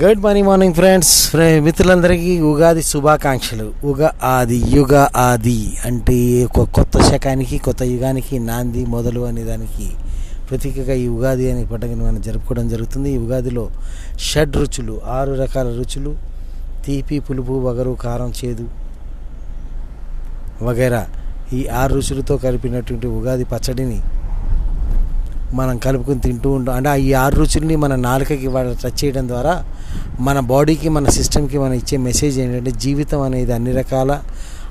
Good morning morning friends మిత్రులందరికీ ఉగాది శుభాకాంక్షలు. ఉగా ఆది యుగ ఆది అంటే ఒక కొత్త శకానికి కొత్త యుగానికి నాంది మొదలు అనే దానికి ప్రతీకగా ఈ ఉగాది అనే పండుగను మనం జరుపుకోవడం జరుగుతుంది. ఈ ఉగాదిలో షడ్ రుచులు ఆరు రకాల రుచులు తీపి పులుపు వగరు కారం చేదు వగైరా ఈ ఆరు రుచులతో కలిపినటువంటి ఉగాది పచ్చడిని మనం కలుపుకొని తింటూ ఉంటాం. అంటే ఈ ఆరు రుచుల్ని మన నాలుకకి టచ్ చేయడం ద్వారా మన బాడీకి మన సిస్టమ్కి మనం ఇచ్చే మెసేజ్ ఏంటంటే జీవితం అనేది అన్ని రకాల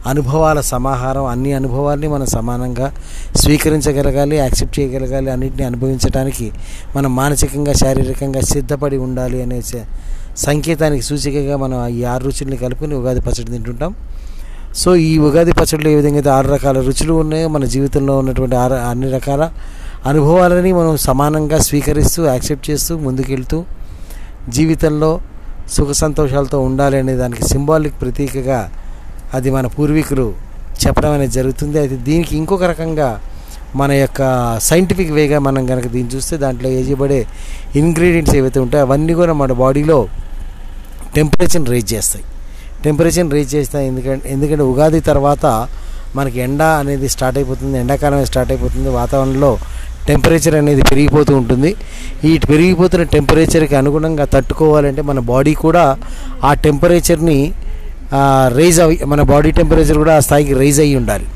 అనుభవాల సమాహారం అన్ని అనుభవాల్ని మనం సమానంగా స్వీకరించగలగాలి యాక్సెప్ట్ చేయగలగాలి అన్నింటినీ అనుభవించడానికి మనం మానసికంగా శారీరకంగా సిద్ధపడి ఉండాలి అనే సంకేతానికి సూచికగా మనం ఈ ఆరు రుచుల్ని కలుపుకొని ఉగాది పచ్చడి తింటుంటాం. సో ఈ ఉగాది పచ్చడిలో ఏ విధంగా అయితే ఆరు రకాల రుచులు ఉన్నాయో మన జీవితంలో ఉన్నటువంటి ఆరు అన్ని రకాల అనుభవాలని మనం సమానంగా స్వీకరిస్తూ యాక్సెప్ట్ చేస్తూ ముందుకెళ్తూ జీవితంలో సుఖ సంతోషాలతో ఉండాలి అనే దానికి సింబాలిక్ ప్రతీకగా అది మన పూర్వీకులు చెప్పడం అనేది జరుగుతుంది. అయితే దీనికి ఇంకొక రకంగా మన యొక్క సైంటిఫిక్ వేగా మనం కనుక దీన్ని చూస్తే దాంట్లో వేయబడే ఇంగ్రీడియంట్స్ ఏవైతే ఉంటాయో అవన్నీ కూడా మన బాడీలో టెంపరేచర్ని రేజ్ చేస్తాయి. టెంపరేచర్ని రేజ్ చేస్తాయి. ఎందుకంటే ఎందుకంటే ఉగాది తర్వాత మనకి ఎండ అనేది స్టార్ట్ అయిపోతుంది ఎండాకాలం స్టార్ట్ అయిపోతుంది వాతావరణంలో టెంపరేచర్ అనేది పెరిగిపోతూ ఉంటుంది. ఈ పెరిగిపోతున్న టెంపరేచర్కి అనుగుణంగా తట్టుకోవాలంటే మన బాడీ కూడా ఆ టెంపరేచర్ని రైజ్ అవి మన బాడీ టెంపరేచర్ కూడా ఆ స్థాయికి రైజ్ అయ్యి ఉండాలి.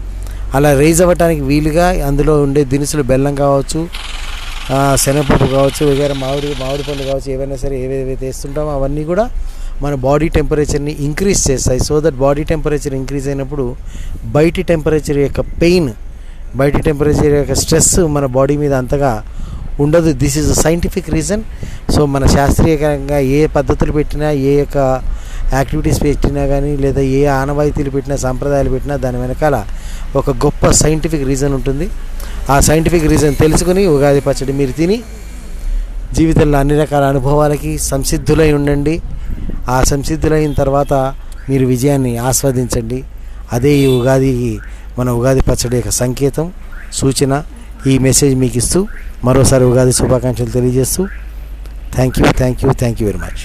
అలా రైజ్ అవ్వటానికి వీలుగా అందులో ఉండే దినుసులు బెల్లం కావచ్చు శనగపప్పు కావచ్చు వగైరా మామిడి మామిడి పండు కావచ్చు ఏవైనా సరే ఏవేవైతే వేస్తుంటామో అవన్నీ కూడా మన బాడీ టెంపరేచర్ని ఇంక్రీజ్ చేస్తాయి. So that body temperature increase అయినప్పుడు బయటి టెంపరేచర్ యొక్క పెయిన్ బయట టెంపరేచర్ యొక్క స్ట్రెస్ మన బాడీ మీద అంతగా ఉండదు. This is a scientific reason so మన శాస్త్రీయకరంగా ఏ పద్ధతులు పెట్టినా ఏ యొక్క యాక్టివిటీస్ పెట్టినా కానీ లేదా ఏ ఆనవాయితీలు పెట్టినా సాంప్రదాయాలు పెట్టినా దాని వెనకాల ఒక గొప్ప సైంటిఫిక్ రీజన్ ఉంటుంది. ఆ సైంటిఫిక్ రీజన్ తెలుసుకుని ఉగాది పచ్చడి మీరు తిని జీవితంలో అన్ని రకాల అనుభవాలకి సంసిద్ధులై ఉండండి. ఆ సంసిద్ధులైన తర్వాత మీరు విజయాన్ని ఆస్వాదించండి. అదే ఈ ఉగాదికి మన ఉగాది పచ్చడి యొక్క సంకేతం సూచన ఈ మెసేజ్ మీకు ఇస్తూ మరోసారి ఉగాది శుభాకాంక్షలు తెలియజేస్తూ thank you thank you thank you very much